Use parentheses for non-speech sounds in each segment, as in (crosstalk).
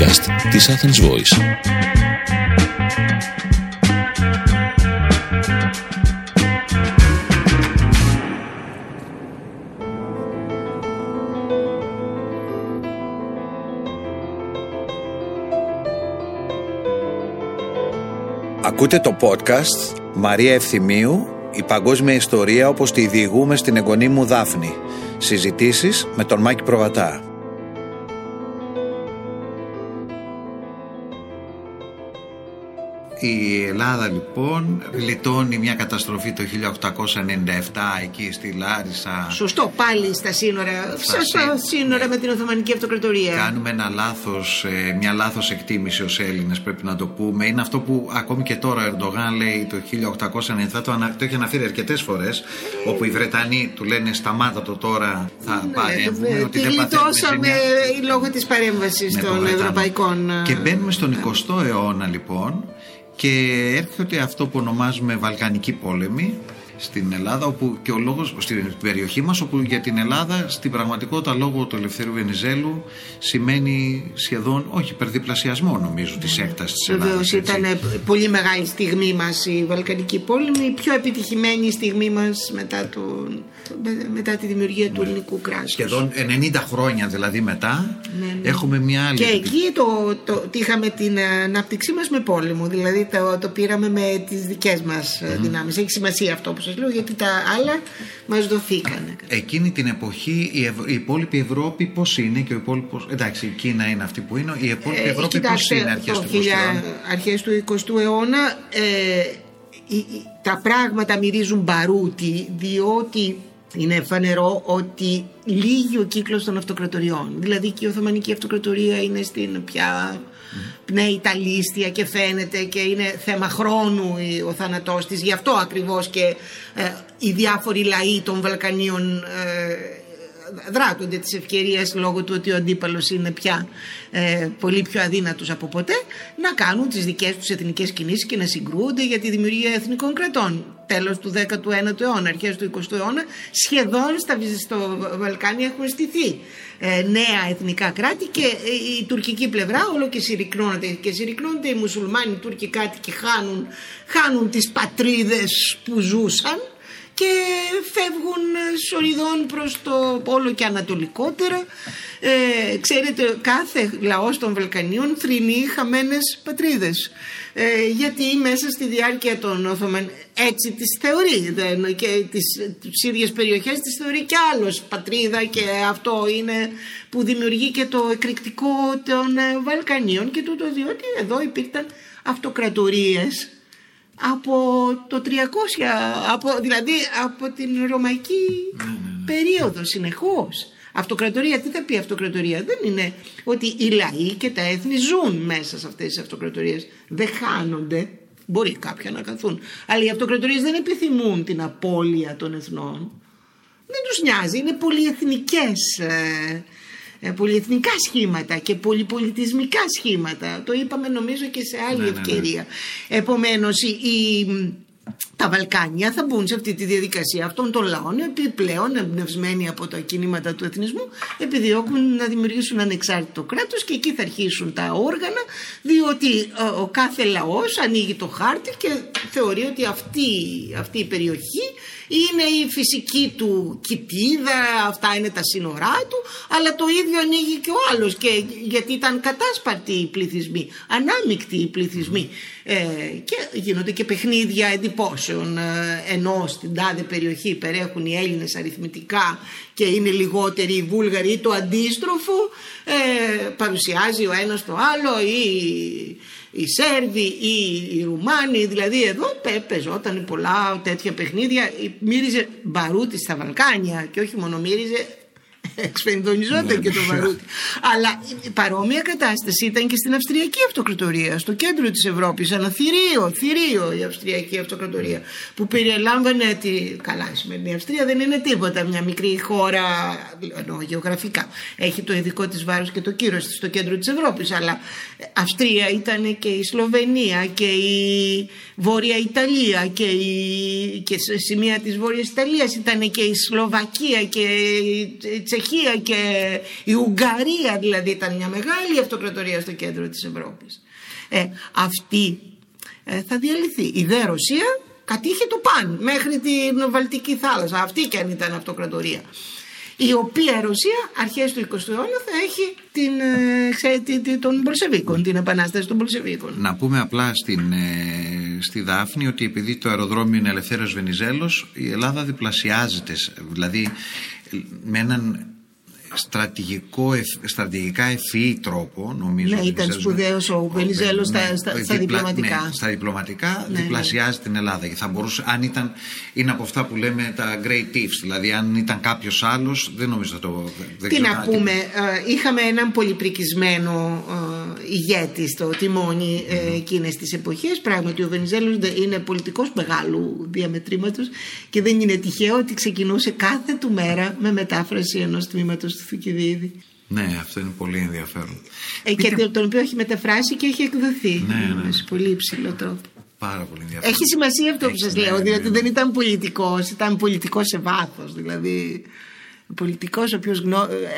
podcast της Athens Voice. Ακούτε το podcast Μαρία Ευθυμίου, η παγκόσμια ιστορία όπως τη διηγούμε στην εγγονή μου Δάφνη. Συζητήσεις με τον Μάκη Προβατά. Η Ελλάδα λοιπόν γλιτώνει μια καταστροφή το 1897 εκεί στη Λάρισα. Σωστό, πάλι στα σύνορα, στα, σύνορα. σύνορα με την Οθωμανική Αυτοκρατορία. Κάνουμε ένα λάθος, ε, μια λάθος εκτίμηση ως Έλληνες πρέπει να το πούμε. Είναι αυτό που ακόμη και τώρα ο Ερντογάν λέει το 1897, το, ανα, το έχει αναφέρει αρκετές φορές, όπου οι Βρετανοί του λένε σταμάτα το τώρα, θα Ναι, παρέμβουμε, ε, ότι τη δεν παθαίνουμε γλιτώσαμε ζημιά. λόγω της παρέμβασης Ναι, των των Βρετανών. ευρωπαϊκών. ε, Και μπαίνουμε στον 20ο αιώνα λοιπόν και έρχεται αυτό που ονομάζουμε Βαλκανική πόλεμη στην Ελλάδα όπου και ο λόγος στην περιοχή μας όπου για την Ελλάδα στην πραγματικότητα λόγω του Ελευθερίου Βενιζέλου σημαίνει σχεδόν όχι υπερδιπλασιασμό νομίζω της έκτασης της Βεβαίως Ελλάδας έτσι. ήταν πολύ μεγάλη στιγμή μας η Βαλκανική πόλεμη, η πιο επιτυχημένη στιγμή μας μετά, τον, μετά τη δημιουργία του ελληνικού κράτους. σχεδόν 90 χρόνια δηλαδή μετά έχουμε μια άλλη Ναι, Και εκεί το, το, το είχαμε την ανάπτυξή μας με πόλεμο, δηλαδή το, το πήραμε με τις δικές μας mm. δυνάμεις. Έχει σημασία αυτό που σας λέω γιατί τα άλλα μας δοθήκανε. Εκείνη την εποχή η, Ευ- η υπόλοιπη Ευρώπη πώς είναι και ο υπόλοιπος, εντάξει η Κίνα είναι αυτή που είναι, η υπόλοιπη Ε, Ευρώπη κοιτάξτε, πώς είναι αρχές το του 20ου χιλιά- αιώνα; αρχές του 20ου αιώνα ε, η- η- τα πράγματα μυρίζουν μπαρούτι διότι είναι φανερό ότι λύγει ο κύκλος των αυτοκρατοριών. Δηλαδή και η Οθωμανική Αυτοκρατορία είναι στην πια πνέει τα λίστια και φαίνεται και είναι θέμα χρόνου η- ο θάνατός της. Γι' αυτό ακριβώς και ε, οι διάφοροι λαοί των Βαλκανίων ε, δράτονται της ευκαιρίας λόγω του ότι ο αντίπαλος είναι πια ε, πολύ πιο αδύνατος από ποτέ να κάνουν τις δικές τους εθνικές κινήσεις και να συγκρούονται για τη δημιουργία εθνικών κρατών. Τέλος του 19ου αιώνα, αρχές του 20ου αιώνα σχεδόν στα, στο Βαλκάνια έχουν στηθεί ε, νέα εθνικά κράτη και ε, η τουρκική πλευρά όλο και συρρυκνώνεται και συρρυκνώνεται οι μουσουλμάνοι Τούρκοι κάτοικοι χάνουν, χάνουν τις πατρίδες που ζούσαν και φεύγουν σοριδών προς το όλο και ανατολικότερα. Ε, ξέρετε, κάθε λαός των Βαλκανίων θρυνεί χαμένες πατρίδες. Ε, γιατί μέσα στη διάρκεια των Οθωμαν έτσι τις θεωρεί δεν, και τις, τις ίδιες περιοχές τις θεωρεί και άλλος πατρίδα και αυτό είναι που δημιουργεί και το εκρηκτικό των ε, Βαλκανίων και τούτο διότι εδώ υπήρχαν αυτοκρατορίες από το 300, από, δηλαδή από την ρωμαϊκή περίοδο συνεχώς. Αυτοκρατορία, τι θα πει αυτοκρατορία, δεν είναι ότι οι λαοί και τα έθνη ζουν μέσα σε αυτές τις αυτοκρατορίες, δεν χάνονται, μπορεί κάποια να καθούν, αλλά οι αυτοκρατορίες δεν επιθυμούν την απώλεια των εθνών, δεν τους νοιάζει, είναι πολυεθνικές ε, ε, πολυεθνικά σχήματα και πολυπολιτισμικά σχήματα. Το είπαμε νομίζω και σε άλλη Ναι, ναι, ναι. ευκαιρία. Επομένως η, η- τα Βαλκάνια θα μπουν σε αυτή τη διαδικασία. Αυτών των λαών επιπλέον εμπνευσμένοι από τα κινήματα του εθνισμού επιδιώκουν να δημιουργήσουν ανεξάρτητο κράτος και εκεί θα αρχίσουν τα όργανα διότι ε, ο, κάθε λαός ανοίγει το χάρτη και θεωρεί ότι αυτή, αυτή η περιοχή είναι η φυσική του κοιτίδα, αυτά είναι τα σύνορά του, αλλά το ίδιο ανοίγει και ο άλλος. Και, γιατί ήταν κατάσπαρτοι οι πληθυσμοί, ανάμεικτοι οι πληθυσμοί ε, και γίνονται και παιχνίδια εντυπώσεων ε, ενώ στην τάδε περιοχή περιέχουν οι Έλληνες αριθμητικά και είναι λιγότεροι οι Βούλγαροι ή το αντίστροφο ε, παρουσιάζει ο ένας το άλλο ή οι Σέρβοι ή οι Ρουμάνοι, δηλαδή εδώ πε- παίζονταν πολλά τέτοια παιχνίδια. Μύριζε μπαρούτι στα Βαλκάνια και όχι μόνο μύριζε, εξφενδονιζόταν και το βαρούτι. Αλλά η παρόμοια κατάσταση ήταν και στην Αυστριακή Αυτοκρατορία, στο κέντρο της Ευρώπης, ένα θηρίο, θηρίο η Αυστριακή Αυτοκρατορία, που περιλάμβανε τη... Καλά, η σημερινή Αυστρία δεν είναι τίποτα, μια μικρή χώρα, εννοώ γεωγραφικά. Έχει το ειδικό της βάρος και το κύρος της στο κέντρο της Ευρώπης, αλλά Αυστρία ήταν και η Σλοβενία και η Βόρεια Ιταλία και, η... και σε σημεία της Βόρειας Ιταλίας ήταν και η Σλοβακία και η Τσεχία και η Ουγγαρία δηλαδή ήταν μια μεγάλη αυτοκρατορία στο κέντρο της Ευρώπης. Ε, αυτή ε, θα διαλυθεί. Η δε Ρωσία κατήχε το παν μέχρι την Βαλτική θάλασσα. Αυτή και αν ήταν αυτοκρατορία η οποία η Ρωσία αρχές του 20ου αιώνα θα έχει την, ε, ξέρετε, των Πολσεβίκων, την επανάσταση των Πολσεβίκων. Να πούμε απλά στην, ε, στη Δάφνη ότι επειδή το αεροδρόμιο είναι Ελευθέρος Βενιζέλος η Ελλάδα διπλασιάζεται, δηλαδή με έναν στρατηγικό, στρατηγικά ευφυή τρόπο νομίζω. Ναι, ήταν σπουδαίος ο Βενιζέλος στα, ναι, στα, στα, διπλωματικά. Ναι, στα διπλωματικά ναι, διπλασιάζει ναι. την Ελλάδα και θα μπορούσε, αν ήταν, είναι από αυτά που λέμε τα great tips, δηλαδή αν ήταν κάποιος άλλος, δεν νομίζω θα το. Τι να πούμε, ε, είχαμε έναν πολυπρικισμένο ε, ηγέτη στο τιμόνι ε, mm. εκείνες τις εποχές πράγματι ο Βενιζέλος είναι πολιτικός μεγάλου διαμετρήματος και δεν είναι τυχαίο ότι ξεκινούσε κάθε του μέρα με μετάφραση ενός τμήματος του Θουκυδίδη ναι, αυτό είναι πολύ ενδιαφέρον. Ε, και τον οποίο έχει μεταφράσει και έχει εκδοθεί. Ναι, ναι. Σε πολύ υψηλό τρόπο. Πάρα πολύ ενδιαφέρον. Έχει σημασία αυτό που σας ναι, λέω, ναι, διότι ναι. δεν ήταν πολιτικός, ήταν πολιτικός σε βάθος. Δηλαδή πολιτικός ο οποίος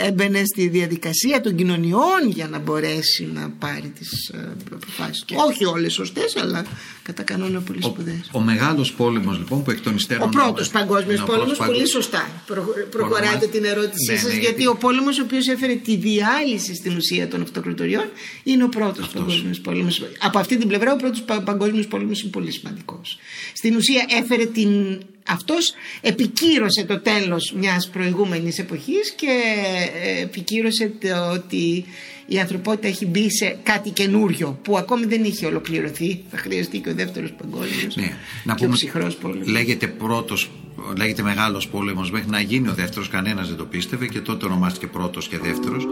έμπαινε στη διαδικασία των κοινωνιών για να μπορέσει να πάρει τις ε, αποφάσεις. Όχι όλες σωστές, αλλά κατά κανόνα πολύ σπουδαίες. Ο, ο μεγάλος πόλεμος λοιπόν που εκ των υστέρων. Ο πρώτος παγκόσμιος πόλεμος, πολύ σωστά. Προ, προχωράτε την ερώτησή ναι, σας, ναι, γιατί ο πόλεμος ο οποίος έφερε τη διάλυση στην ουσία των αυτοκρατοριών είναι ο πρώτος παγκόσμιος πόλεμος. Από αυτή την πλευρά, ο πρώτος παγκόσμιος πόλεμος είναι πολύ σημαντικός. Στην ουσία έφερε την αυτός επικύρωσε το τέλος μιας προηγούμενης εποχής και ε, επικύρωσε το ότι η ανθρωπότητα έχει μπει σε κάτι καινούριο που ακόμη δεν είχε ολοκληρωθεί. Θα χρειαστεί και ο δεύτερος παγκόσμιος ναι. να πούμε, ψυχρός πόλεμος. Λέγεται πρώτος, λέγεται μεγάλος πόλεμος μέχρι να γίνει ο δεύτερος, κανένας δεν το πίστευε και τότε ονομάστηκε πρώτος και δεύτερος.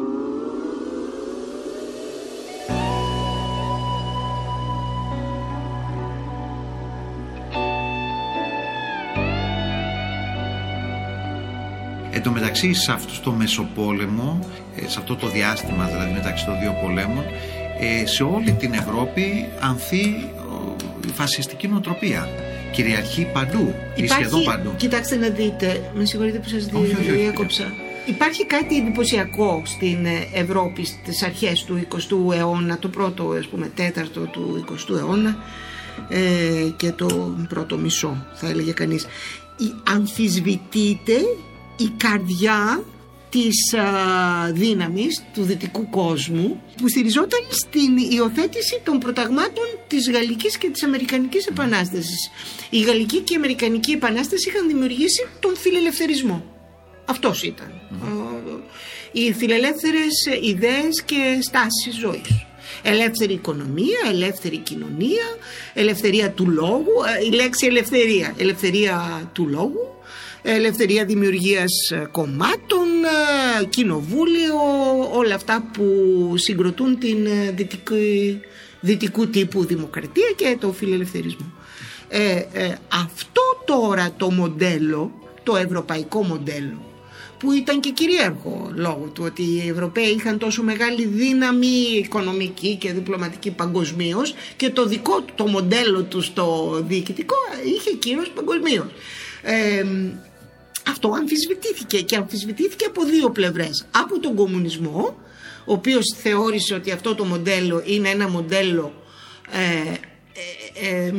Εν τω μεταξύ σε αυτό το μεσοπόλεμο, ε, σε αυτό το διάστημα δηλαδή μεταξύ των δύο πολέμων, ε, σε όλη την Ευρώπη ανθεί η φασιστική νοοτροπία. Κυριαρχεί παντού ή σχεδόν παντού. Κοιτάξτε να δείτε, με συγχωρείτε που σας διέκοψα. Υπάρχει κάτι εντυπωσιακό στην Ευρώπη στις αρχές του 20ου αιώνα, το πρώτο ας πούμε τέταρτο του 20ου αιώνα ε, και το πρώτο μισό θα έλεγε κανείς. Αμφισβητείται η καρδιά της α, δύναμης του δυτικού κόσμου που στηριζόταν στην υιοθέτηση των προταγμάτων της Γαλλικής και της Αμερικανικής Επανάστασης. Η Γαλλική και η Αμερικανική Επανάσταση είχαν δημιουργήσει τον φιλελευθερισμό. Αυτός ήταν. Οι φιλελεύθερες ιδέες και στάσεις ζωής. Ελεύθερη οικονομία, ελεύθερη κοινωνία, ελευθερία του λόγου, ε, η λέξη ελευθερία, ελευθερία του λόγου ελευθερία δημιουργίας ε, κομμάτων, ε, κοινοβούλιο, όλα αυτά που συγκροτούν την ε, δυτική, δυτικού τύπου δημοκρατία και το φιλελευθερισμό. Ε, αυτό τώρα το μοντέλο, το ευρωπαϊκό μοντέλο, που ήταν και κυρίαρχο λόγω του ότι οι Ευρωπαίοι είχαν τόσο μεγάλη δύναμη οικονομική και διπλωματική παγκοσμίως και το δικό του το μοντέλο τους στο διοικητικό είχε κύρος παγκοσμίως. Ε, αυτό αμφισβητήθηκε και αμφισβητήθηκε από δύο πλευρές. Από τον κομμουνισμό, ο οποίος θεώρησε ότι αυτό το μοντέλο είναι ένα μοντέλο ε, ε, ε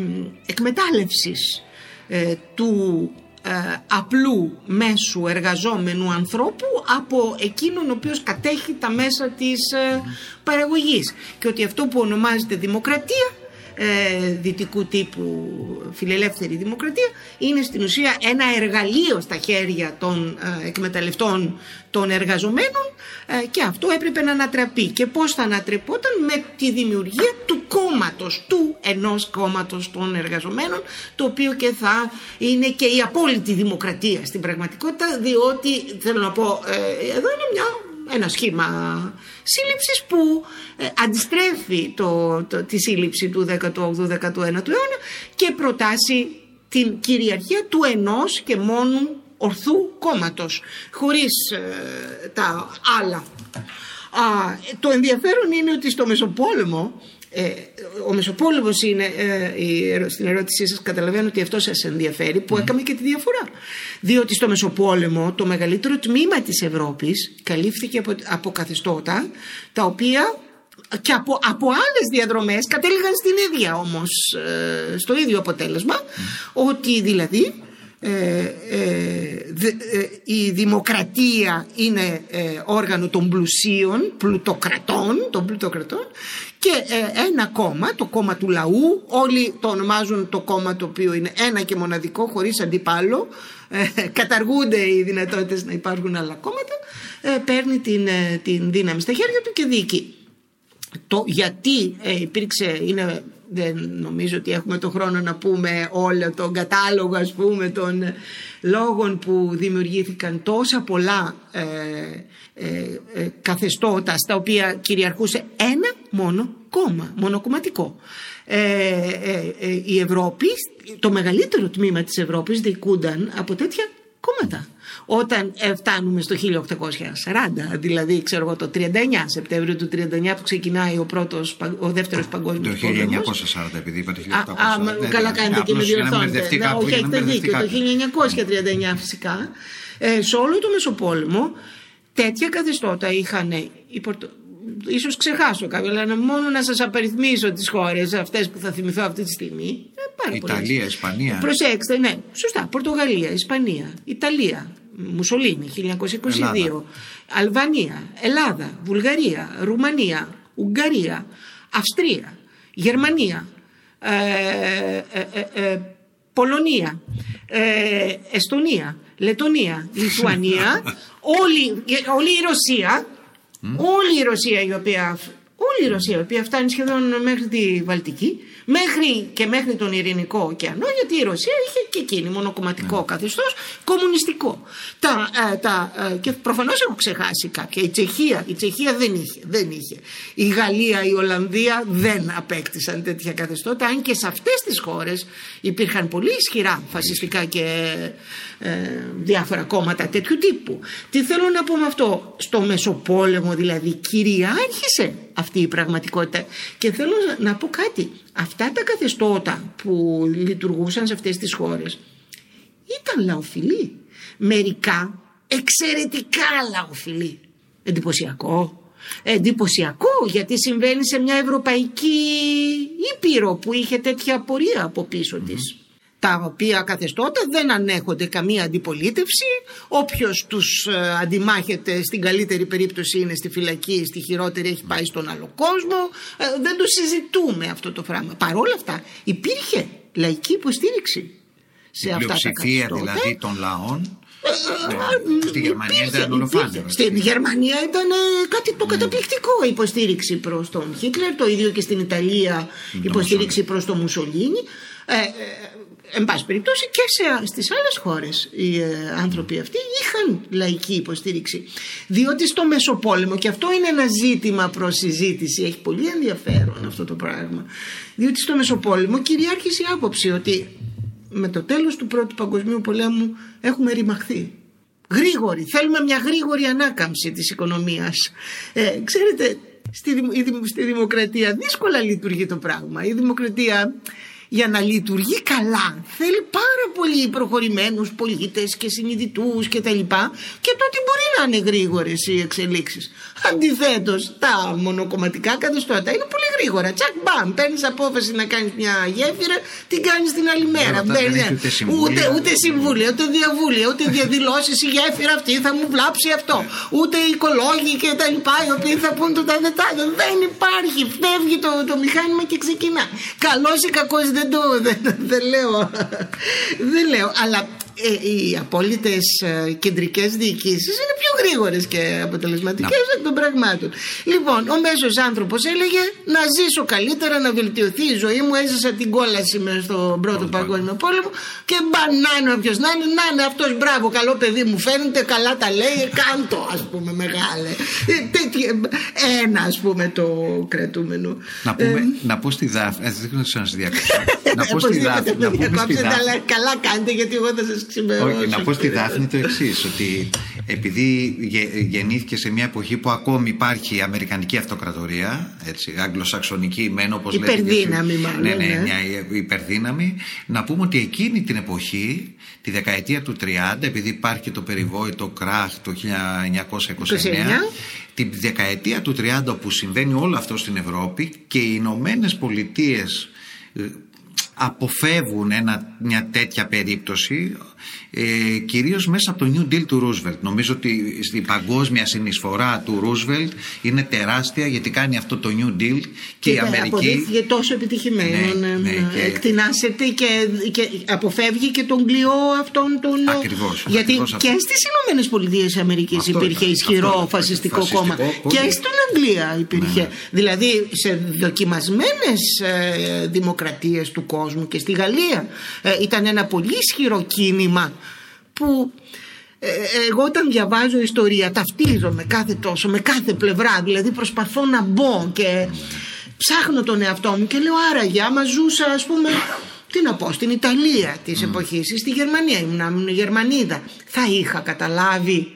εκμετάλλευσης ε, του ε, απλού μέσου εργαζόμενου ανθρώπου από εκείνον ο οποίος κατέχει τα μέσα της παραγωγής και ότι αυτό που ονομάζεται δημοκρατία ε, δυτικού τύπου φιλελεύθερη δημοκρατία είναι στην ουσία ένα εργαλείο στα χέρια των ε, εκμεταλλευτών των εργαζομένων ε, και αυτό έπρεπε να ανατραπεί. Και πώς θα ανατρεπόταν; Με τη δημιουργία του κόμματος του ενός κόμματος των εργαζομένων το οποίο και θα είναι και η απόλυτη δημοκρατία στην πραγματικότητα διότι θέλω να πω εδώ είναι μια ένα σχήμα σύλληψης που ε, αντιστρέφει το, το, τη σύλληψη του 18ου-19ου αιώνα και προτάσει την κυριαρχία του ενός και μόνου ορθού κόμματος χωρίς ε, τα άλλα. Α, το ενδιαφέρον είναι ότι στο Μεσοπόλεμο Ε, ο Μεσοπόλεμος είναι, ε, στην ερώτησή σας καταλαβαίνω ότι αυτό σας ενδιαφέρει, που έκαμε και τη διαφορά. Διότι στο Μεσοπόλεμο το μεγαλύτερο τμήμα της Ευρώπης καλύφθηκε από, από καθεστώτα τα οποία και από, από άλλες διαδρομές κατέληγαν στην ίδια όμως, ε, στο ίδιο αποτέλεσμα, ότι δηλαδή ε, ε, η δημοκρατία είναι όργανο των πλουσίων, πλουτοκρατών, των πλουτοκρατών και ένα κόμμα, το κόμμα του λαού, όλοι το ονομάζουν το κόμμα το οποίο είναι ένα και μοναδικό χωρίς αντιπάλο, καταργούνται οι δυνατότητες να υπάρχουν άλλα κόμματα, παίρνει την, την δύναμη στα χέρια του και διοικεί. Το γιατί ε, υπήρξε, είναι, δεν νομίζω ότι έχουμε το χρόνο να πούμε όλο τον κατάλογο ας πούμε των λόγων που δημιουργήθηκαν τόσα πολλά ε, ε, ε καθεστώτα στα οποία κυριαρχούσε ένα μόνο κόμμα, μονοκομματικό. η Ευρώπη, το μεγαλύτερο τμήμα της Ευρώπης διοικούνταν από τέτοια κόμματα όταν ε, φτάνουμε στο 1840, δηλαδή ξέρω εγώ το 39, Σεπτέμβριο του 39 που ξεκινάει ο, πρώτος, ο δεύτερος παγκόσμιος Το 1940 επειδή είπατε 1840. Α, καλά κάνετε και με διορθώνετε. Όχι, έχετε δίκιο, το 1939 φυσικά. Ε, σε όλο το Μεσοπόλεμο τέτοια καθεστώτα είχαν οι Πορτο... Ίσως ξεχάσω κάποια, αλλά μόνο να σας απαριθμίσω τις χώρες αυτές που θα θυμηθώ αυτή τη στιγμή. Ε, πάρα Ιταλία, Ισπανία. Προσέξτε, ναι, σωστά. Πορτογαλία, Ισπανία, Ιταλία, Μουσολίνη 1922, Αλβανία, Ελλάδα, Βουλγαρία, Ρουμανία, Ουγγαρία, Αυστρία, Γερμανία, ε, ε, ε, Πολωνία, Εστονία, Λετωνία, Λιθουανία, (laughs) όλη, όλη η Ρωσία, όλη η Ρωσία η οποία όλη η Ρωσία η οποία φτάνει σχεδόν μέχρι τη Βαλτική μέχρι και μέχρι τον Ειρηνικό ωκεανό, γιατί η Ρωσία είχε και εκείνη μονοκομματικό ναι. καθεστώς, κομμουνιστικό. Τα, ε, τα, ε, και προφανώς έχω ξεχάσει κάποια. Η Τσεχία, η Τσεχία δεν είχε, δεν είχε. Η Γαλλία, η Ολλανδία δεν απέκτησαν τέτοια καθεστώτα, αν και σε αυτές τις χώρες υπήρχαν πολύ ισχυρά φασιστικά και ε, διάφορα κόμματα τέτοιου τύπου. Τι θέλω να πω με αυτό, στο Μεσοπόλεμο δηλαδή κυριάρχησε αυτή η πραγματικότητα. Και θέλω να πω κάτι. Αυτά τα καθεστώτα που λειτουργούσαν σε αυτές τις χώρες ήταν λαοφιλοί. Μερικά εξαιρετικά λαοφιλοί. Εντυπωσιακό. Εντυπωσιακό γιατί συμβαίνει σε μια ευρωπαϊκή ήπειρο που είχε τέτοια πορεία από πίσω της τα οποία καθεστώτα δεν ανέχονται καμία αντιπολίτευση. Όποιος τους ε, αντιμάχεται στην καλύτερη περίπτωση είναι στη φυλακή στη χειρότερη έχει πάει στον άλλο κόσμο. Ε, δεν το συζητούμε αυτό το πράγμα. Παρόλα αυτά υπήρχε λαϊκή υποστήριξη σε Η αυτά τα καθεστώτα. δηλαδή των λαών ε, στη Γερμανία ήταν ολοφάνερο. Στην Γερμανία ήταν κάτι το καταπληκτικό υποστήριξη προς τον Χίτλερ, το ίδιο και στην Ιταλία υποστήριξη προς τον Μουσολίνη εν πάση περιπτώσει και σε, στις άλλες χώρες οι ε, άνθρωποι αυτοί είχαν λαϊκή υποστήριξη. Διότι στο Μεσοπόλεμο και αυτό είναι ένα ζήτημα προς συζήτηση έχει πολύ ενδιαφέρον αυτό το πράγμα διότι στο Μεσοπόλεμο κυριάρχησε η άποψη ότι με το τέλος του πρώτου παγκοσμίου πολέμου έχουμε ρημαχθεί. Γρήγορη, θέλουμε μια γρήγορη ανάκαμψη της οικονομίας. Ε, ξέρετε στη, στη δημοκρατία δύσκολα λειτουργεί το πράγμα. Η δημοκρατία για να λειτουργεί καλά. Θέλει πάρα πολύ προχωρημένους πολίτες και συνειδητούς και τα λοιπά και τότε μπορεί να είναι γρήγορες οι εξελίξεις. Αντιθέτως τα μονοκομματικά καθεστώτα είναι πολύ γρήγορα. Τσακ μπαμ, παίρνεις απόφαση να κάνεις μια γέφυρα, την κάνεις την άλλη μέρα. Ναι, ούτε, ούτε, ούτε συμβούλια, ούτε διαβούλια, ούτε διαδηλώσεις η γέφυρα αυτή θα μου βλάψει αυτό. Ούτε οι οικολόγοι και τα λοιπά οι οποίοι θα πούν το τάδε τάδε. Δεν υπάρχει. Φεύγει το, το μηχάνημα και ξεκινά. Καλός ή κακός δεν το δεν, δεν λέω. Δεν λέω. Αλλά ε, οι απόλυτες ε, κεντρικές διοικήσεις είναι πιο γρήγορες και αποτελεσματικές εκ των πραγμάτων. Λοιπόν, ο μέσος άνθρωπος έλεγε να ζήσω καλύτερα, να βελτιωθεί η ζωή μου. Έζησα την κόλαση με στον πρώτο παγκόσμιο πόλεμο και μπανάνε όποιος να είναι. Να είναι αυτός μπράβο, καλό παιδί μου φαίνεται, καλά τα λέει, κάντο ας πούμε μεγάλε. Ε, ένα ας πούμε το κρατούμενο. Να, πούμε, ε, να πω στη Δάφνη. Δεν ξέρω να σα διακόψω. (laughs) να πω στη Δάφνη. Καλά κάνετε γιατί εγώ θα σας όχι, να πω στη Δάφνη το εξής, ότι επειδή γεννήθηκε σε μια εποχή που ακόμη υπάρχει η Αμερικανική Αυτοκρατορία, έτσι, αγγλοσαξονική μεν όπως λέτε. Υπερδύναμη μάλλον. Ναι, ναι, ναι. μια υπερδύναμη. Να πούμε ότι εκείνη την εποχή, τη δεκαετία του 30, επειδή υπάρχει και το περιβόητο κράχ το 1929, τη δεκαετία του 30 που συμβαίνει όλο αυτό στην Ευρώπη και οι Ηνωμένες Πολιτείες αποφεύγουν ένα, μια τέτοια περίπτωση ε, κυρίως μέσα από το New Deal του Ρούσβελτ. Νομίζω ότι η παγκόσμια συνεισφορά του Ρούσβελτ είναι τεράστια γιατί κάνει αυτό το New Deal και, και η Αμερική... αποδείχθηκε τόσο επιτυχημένο. Ναι, Ναι, ναι, και- Εκτινάσεται και, και αποφεύγει και τον κλειό αυτόν τον... Ακριβώς, Γιατί ακριβώς αυτό. και στις Ηνωμένες Πολιτείες Αμερικής Αυτό υπήρχε ήταν, ισχυρό αυτό ήταν. φασιστικό, Φασιστικό κόμμα. κόμμα. Και στην Αγγλία υπήρχε. Ναι, ναι. Δηλαδή σε δοκιμασμένες ε, δημοκρατίες του κόσμου και στη Γαλλία ε, ήταν ένα πολύ ισχυρό κίνημα που ε, εγώ όταν διαβάζω ιστορία ταυτίζομαι κάθε τόσο με κάθε πλευρά. Δηλαδή προσπαθώ να μπω και ψάχνω τον εαυτό μου και λέω άραγε άμα ζούσα ας πούμε τι να πω στην Ιταλία της εποχής ή στη Γερμανία ήμουν, ήμουν Γερμανίδα. Θα είχα καταλάβει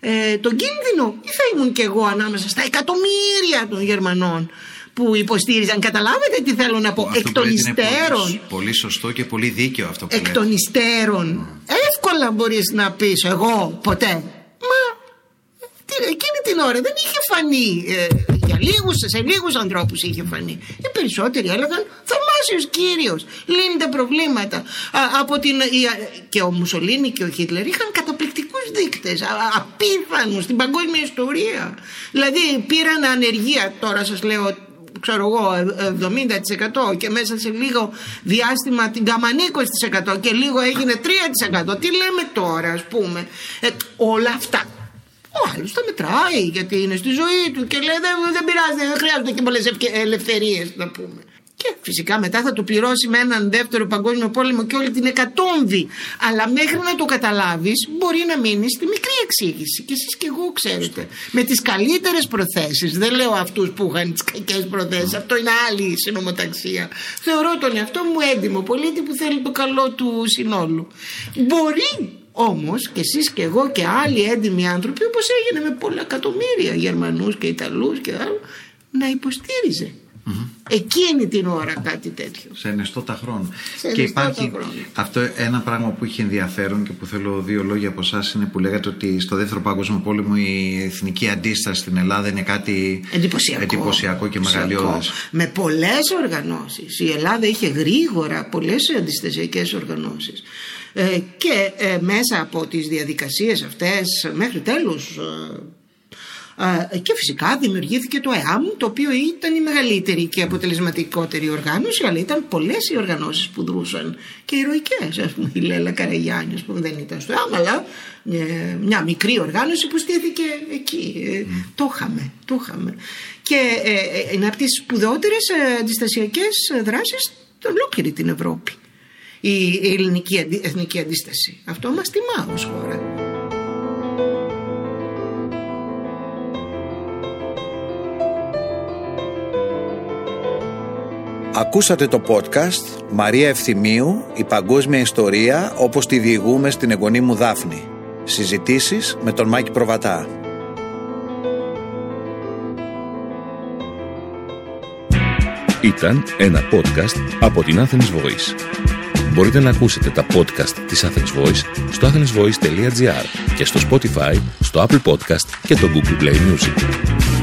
ε, τον κίνδυνο ή θα ήμουν κι εγώ ανάμεσα στα εκατομμύρια των Γερμανών που υποστήριζαν καταλάβετε τι θέλω να πω Αυτό εκ που των λέτε είναι υστέρων. Πολύ, πολύ σωστό και πολύ δίκαιο αυτό που εκ λέτε. των υστέρων. Εύκολα μπορείς να πεις εγώ ποτέ μα τι- εκείνη την ώρα δεν είχε φανεί ε, για λίγους, σε λίγους ανθρώπους είχε φανεί. Οι περισσότεροι έλεγαν θαυμάσιος κύριος λύνει τα προβλήματα Α, από την, η- και ο Μουσολίνη και ο Χίτλερ είχαν καταπληκτικούς δείκτες α, α- απίθανους στην παγκόσμια ιστορία. Δηλαδή πήραν ανεργία τώρα σας λέω ξέρω εγώ ε, 70% και μέσα σε λίγο διάστημα την καμανή 20% και λίγο έγινε 3% τι λέμε τώρα ας πούμε; Ε, όλα αυτά. Ο άλλος τα μετράει γιατί είναι στη ζωή του και λέει δεν, δεν πειράζει δεν χρειάζονται και πολλές ευκαι- ελευθερίες να πούμε και φυσικά μετά θα το πληρώσει με έναν δεύτερο παγκόσμιο πόλεμο και όλη την εκατόμβη. Αλλά μέχρι να το καταλάβεις μπορεί να μείνεις στη μικρή εξήγηση. Και εσείς και εγώ ξέρετε. Με τις καλύτερες προθέσεις. Δεν λέω αυτούς που είχαν τις κακές προθέσεις. Αυτό είναι άλλη συνομοταξία. Θεωρώ τον εαυτό μου έντιμο πολίτη που θέλει το καλό του συνόλου. Μπορεί όμως και εσείς και εγώ και άλλοι έντιμοι άνθρωποι όπως έγινε με πολλά εκατομμύρια Γερμανούς και Ιταλούς και άλλους να υποστήριζε εκείνη την ώρα κάτι τέτοιο. σε ενεστώτα χρόνο. Σε και ενεστώτα υπάρχει χρόνο. αυτό ένα πράγμα που είχε ενδιαφέρον και που θέλω δύο λόγια από εσάς είναι που λέγατε ότι στο δεύτερο παγκόσμιο πόλεμο η εθνική αντίσταση στην Ελλάδα είναι κάτι Εντυπωσιακό. εντυπωσιακό και μεγαλειώδες. Με πολλές οργανώσεις. Η Ελλάδα είχε γρήγορα πολλές αντιστασιακές οργανώσεις. Ε, και ε, μέσα από τις διαδικασίες αυτές μέχρι τέλους ε, ε, και φυσικά δημιουργήθηκε το ΕΑΜ το οποίο ήταν η μεγαλύτερη και αποτελεσματικότερη οργάνωση αλλά ήταν πολλές οι οργανώσεις που δρούσαν και ηρωικές ας πούμε η Λέλα Καραγιάννης ας πούμε, δεν ήταν στο ΕΑΜ αλλά ε, μια μικρή οργάνωση που στήθηκε εκεί. Ε, το είχαμε το είχαμε. Και ε, ε, είναι από τις σπουδαιότερες ε, αντιστασιακές δράσεις σε ολόκληρη την Ευρώπη. Η η ελληνική αντι- εθνική αντίσταση. Αυτό μας τιμά ως χώρα Ακούσατε το podcast «Μαρία Ευθυμίου, η παγκόσμια ιστορία όπως τη διηγούμε στην εγγονή μου Δάφνη». Συζητήσεις με τον Μάκη Προβατά. Ήταν ένα podcast από την Athens Voice. Μπορείτε να ακούσετε τα podcast της Athens Voice στο athensvoice.gr και στο Spotify, στο Apple Podcast και το Google Play Music.